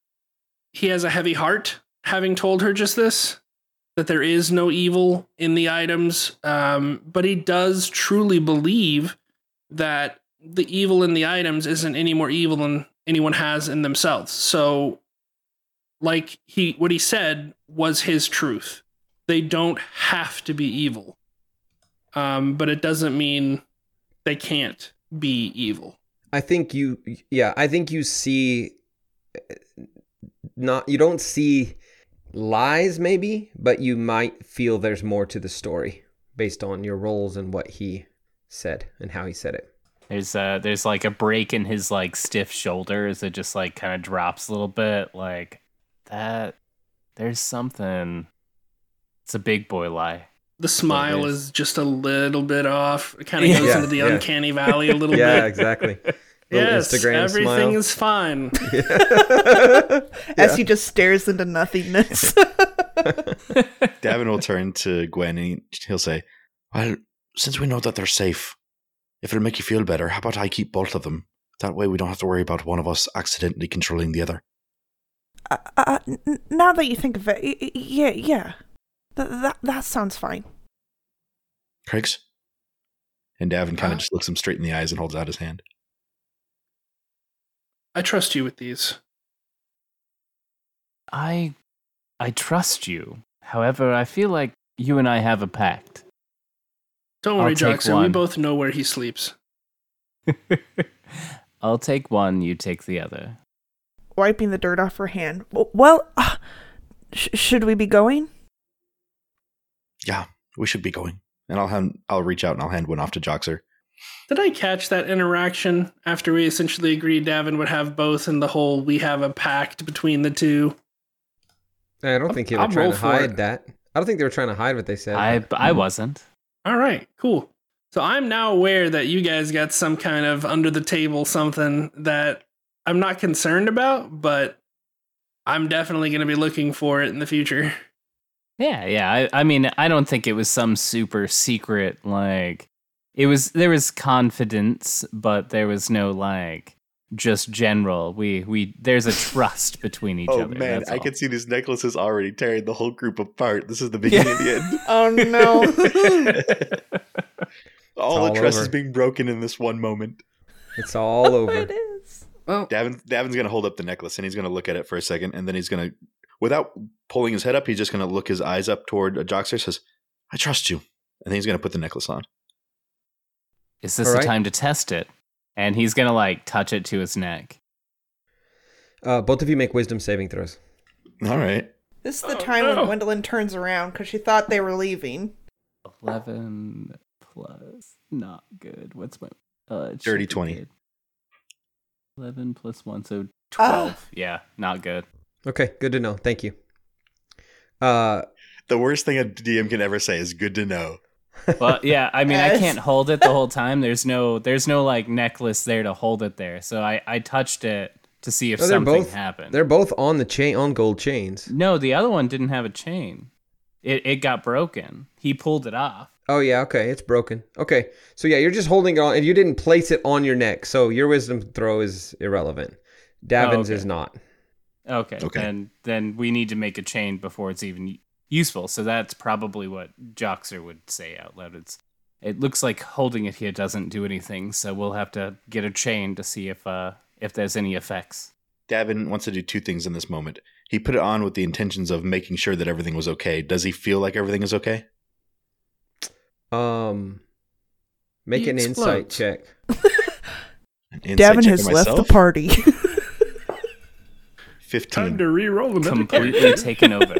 he has a heavy heart. Having told her just this, that there is no evil in the items, um, but he does truly believe that the evil in the items isn't any more evil than anyone has in themselves. So like he what he said was his truth. They don't have to be evil. Um, but it doesn't mean they can't be evil. I think you, yeah, I think you see, not you don't see lies maybe, but you might feel there's more to the story based on your roles and what he said and how he said it. There's uh there's like a break in his like stiff shoulders. It just like kind of drops a little bit. Like that. There's something. It's a big boy lie. The smile is. is just a little bit off. It kind of goes Yeah, into the yeah. uncanny valley a little [LAUGHS] yeah, bit. Yeah, exactly. [LAUGHS] Little Yes, Instagram everything smile. is fine. [LAUGHS] As he just stares into nothingness. Davin will turn to Gwen and he- he'll say, Well, since we know that they're safe, if it'll make you feel better, how about I keep both of them? That way we don't have to worry about one of us accidentally controlling the other. uh, uh, n- now that you think of it, y- y- yeah, yeah. Th- that, that sounds fine. Kriggs? And Davin kind Huh? of just looks him straight in the eyes and holds out his hand. I trust you with these. I I trust you. However, I feel like you and I have a pact. Don't I'll worry, Jackson. Joxer. We both know where he sleeps. [LAUGHS] I'll take one, you take the other. Wiping the dirt off her hand. Well, uh, sh- should we be going? Yeah, we should be going. And I'll hand, I'll reach out and I'll hand one off to Joxer. Did I catch that interaction after we essentially agreed Davin would have both and the whole we have a pact between the two? I don't think they were trying to hide it. that. I don't think they were trying to hide what they said. I but- I wasn't. All right, cool. So I'm now aware that you guys got some kind of under the table something that I'm not concerned about, but I'm definitely going to be looking for it in the future. Yeah, yeah. I, I mean, I don't think it was some super secret like it was there was confidence, but there was no like just general. We we there's a trust between each oh other. man, I can see these necklaces already tearing the whole group apart. This is the beginning of the end. [LAUGHS] Oh no. all, [LAUGHS] all the trust over. is being broken in this one moment. it's all [LAUGHS] over. it is. Well, Davin, Davin's gonna hold up the necklace and he's gonna look at it for a second, and then he's gonna, without pulling his head up, he's just gonna look his eyes up toward uh, Joxer. Says, "I trust you," and then he's gonna put the necklace on. Is this All the right. time to test it? And he's gonna like touch it to his neck. Uh, both of you make wisdom saving throws. All right. This is the Oh, time no. when Gwendolyn turns around because she thought they were leaving. Eleven plus not good. What's my uh it Dirty 20. Eleven plus one, so Ah. twelve. yeah, not good. Okay, good to know. Thank you. Uh, The worst thing a DM can ever say is "good to know." [LAUGHS] Well, yeah, I mean, I can't hold it the whole time. There's no, there's no like necklace there to hold it there. So I, I touched it to see if no, they're something both happened. they're both on the chain on gold chains. No, the other one didn't have a chain. It, it got broken. He pulled it off. Oh yeah, okay, it's broken. Okay, so yeah, you're just holding it on, and you didn't place it on your neck, so your wisdom throw is irrelevant. Davin's okay. is not. Okay. Okay. Then, then we need to make a chain before it's even useful. So that's probably what Joxer would say out loud. It's, it looks like holding it here doesn't do anything. So we'll have to get a chain to see if, uh, if there's any effects. Davin wants to do two things in this moment. He put it on with the intentions of making sure that everything was okay. Does he feel like everything is okay? Um, make He an insight check. [LAUGHS] An insight Davin check has left the party. [LAUGHS] Fifteen. time to re-roll another Completely [LAUGHS] taken over.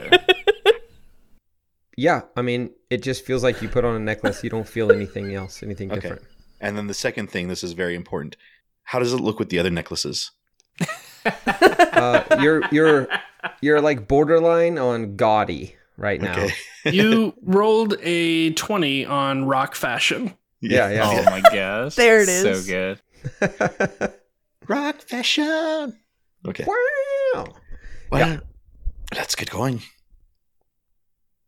Yeah, I mean, it just feels like you put on a necklace. You don't feel anything else, anything Okay. different. And then the second thing, this is very important. How does it look with the other necklaces? [LAUGHS] Uh, you're you're you're like borderline on gaudy right now. Okay. [LAUGHS] You rolled a 20 on rock fashion. Yeah, yeah. Oh my gosh. There it is. So good. Rock fashion. Okay. wow. Well, let's get going.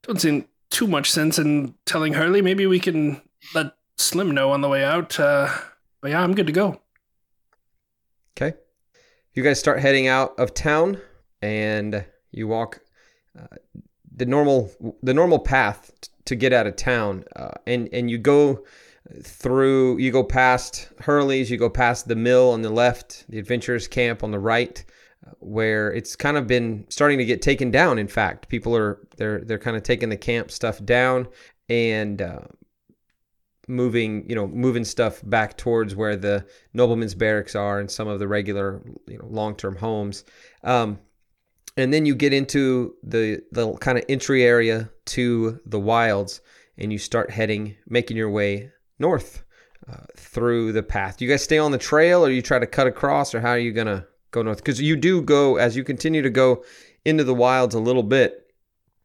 Don't seem too much sense in telling Hurley. Maybe we can let Slim know on the way out. Uh, but yeah, I'm good to go. Okay. You guys start heading out of town, and you walk uh, the normal the normal path t- to get out of town, uh, and and you go through. You go past Hurley's. You go past the mill on the left, the adventurers camp on the right, uh, where it's kind of been starting to get taken down. In fact, people are they're they're kind of taking the camp stuff down and. Uh, moving you know moving stuff back towards where the noblemen's barracks are and some of the regular you know long-term homes um, and then you get into the the kind of entry area to the wilds and you start heading making your way north uh, through the path do you guys stay on the trail or you try to cut across or how are you gonna go north because you do go as you continue to go into the wilds a little bit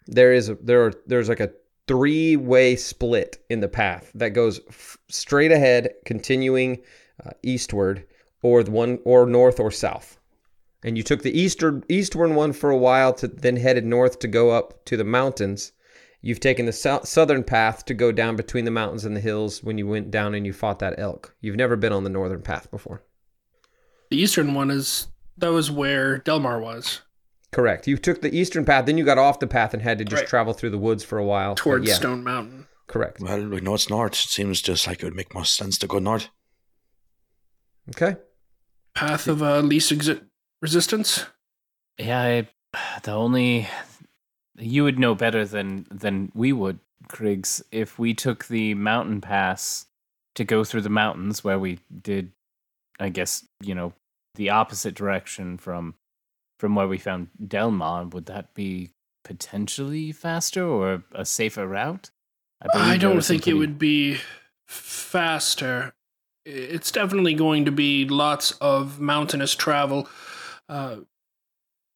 there is a, there are, there's like a three way split in the path that goes f- straight ahead, continuing uh, eastward, or the one or north or south. And you took the eastern eastward one for a while to then headed north to go up to the mountains. You've taken the sou- southern path to go down between the mountains and the hills when you went down and you fought that elk. You've never been on the northern path before. The eastern one is that was where Delmar was Correct. You took the eastern path, then you got off the path and had to just Right. travel through the woods for a while. But towards yeah, Stone Mountain. Correct. Well, we know it's north. It seems just like it would make more sense to go north. Okay. Path of uh, least exi- resistance. Yeah, I, the only you would know better than than we would, Kriggs, if we took the mountain pass to go through the mountains where we did I guess, you know, the opposite direction from from where we found Delmon, would that be potentially faster or a safer route? believe I don't think it would be faster. It's definitely going to be lots of mountainous travel. Uh,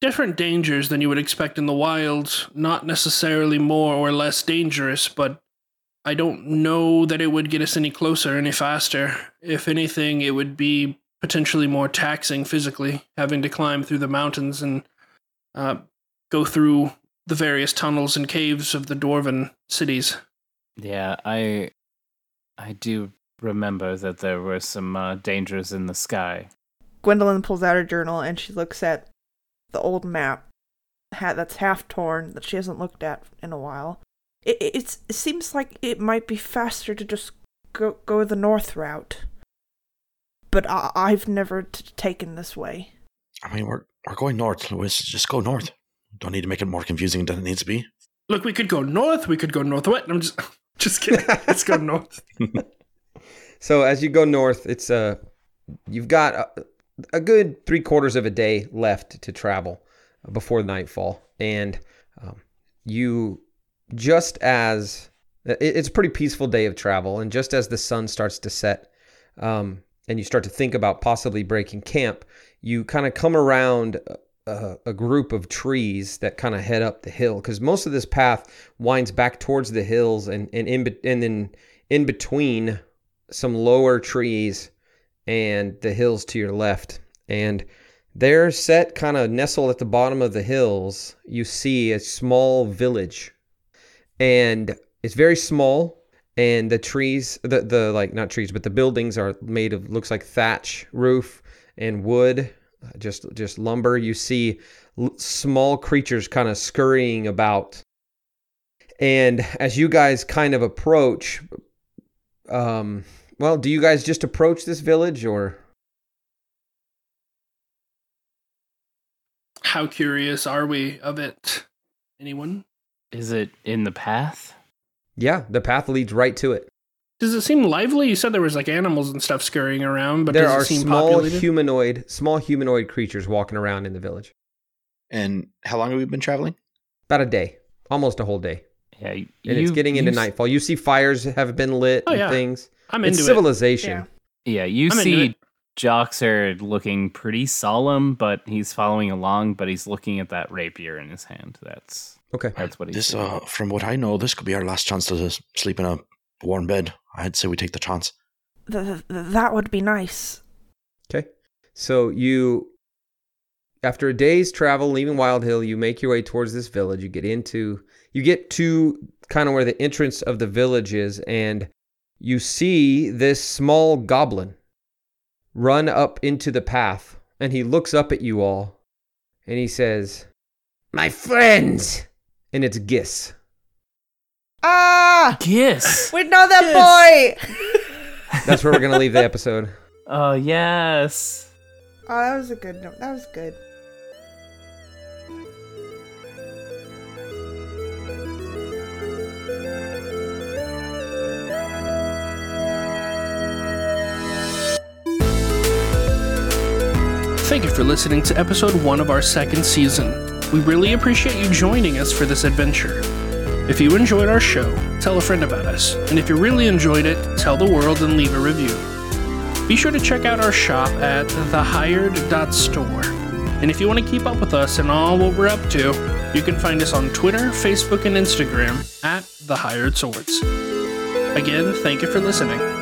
different dangers than you would expect in the wild. Not necessarily more or less dangerous, but I don't know that it would get us any closer any faster. If anything, it would be potentially more taxing physically, having to climb through the mountains and uh, go through the various tunnels and caves of the dwarven cities. Yeah, I I do remember that there were some uh, dangers in the sky. Gwendolyn pulls out her journal and she looks at the old map ha- that's half torn that she hasn't looked at in a while. It, it- it's, it seems like it might be faster to just go, go the north route. But I, I've never t- taken this way. I mean, we're we're going north, Louis. Just go north. Don't need to make it more confusing than it needs to be. Look, we could go north. We could go northwest. I'm just, [LAUGHS] just kidding. Let's go [LAUGHS] north. So as you go north, it's uh, you've got a, a good three quarters of a day left to travel before nightfall, and um, you just as it's a pretty peaceful day of travel, and just as the sun starts to set, um, and you start to think about possibly breaking camp, you kind of come around a, a group of trees that kind of head up the hill. Because most of this path winds back towards the hills and and in and then in between some lower trees and the hills to your left. And they're set kind of nestled at the bottom of the hills. You see a small village. And it's very small. And the trees the, the like not trees but the buildings are made of looks like thatch roof and wood just just lumber. You see small creatures kind of scurrying about. And as you guys kind of approach um well do you guys just approach this village or How curious are we of it? Anyone? Is it in the path? yeah the path leads right to it Does it seem lively? You said there was like animals and stuff scurrying around, but there does are it seem small populated? humanoid small humanoid creatures walking around in the village And how long have we been traveling? about a day almost a whole day Yeah, and it's getting into you, nightfall. You see fires have been lit Oh, and yeah. things. I'm it's into it. civilization. Yeah, you I'm see it. Joxer looking pretty solemn, but he's following along, but he's looking at that rapier in his hand. That's Okay. that's what he's This, doing. uh, from what I know, this could be our last chance to sleep in a warm bed. I'd say we take the chance. Th- th- that would be nice. Okay. So you, after a day's travel, leaving Wildhill, you make your way towards this village. You get into, you get to kind of where the entrance of the village is, and you see this small goblin run up into the path, and he looks up at you all, and he says, "My friends," and it's Gis. Ah! Kiss. [LAUGHS] We know that boy! [LAUGHS] [LAUGHS] That's where we're gonna leave the episode. Oh yes. Oh, that was a good note. That was good. Thank you for listening to episode one of our second season. We really appreciate you joining us for this adventure. If you enjoyed our show, tell a friend about us. And if you really enjoyed it, tell the world and leave a review. Be sure to check out our shop at thehired.store. And if you want to keep up with us and all what we're up to, you can find us on Twitter, Facebook, and Instagram at The Hired Swords. Again, thank you for listening.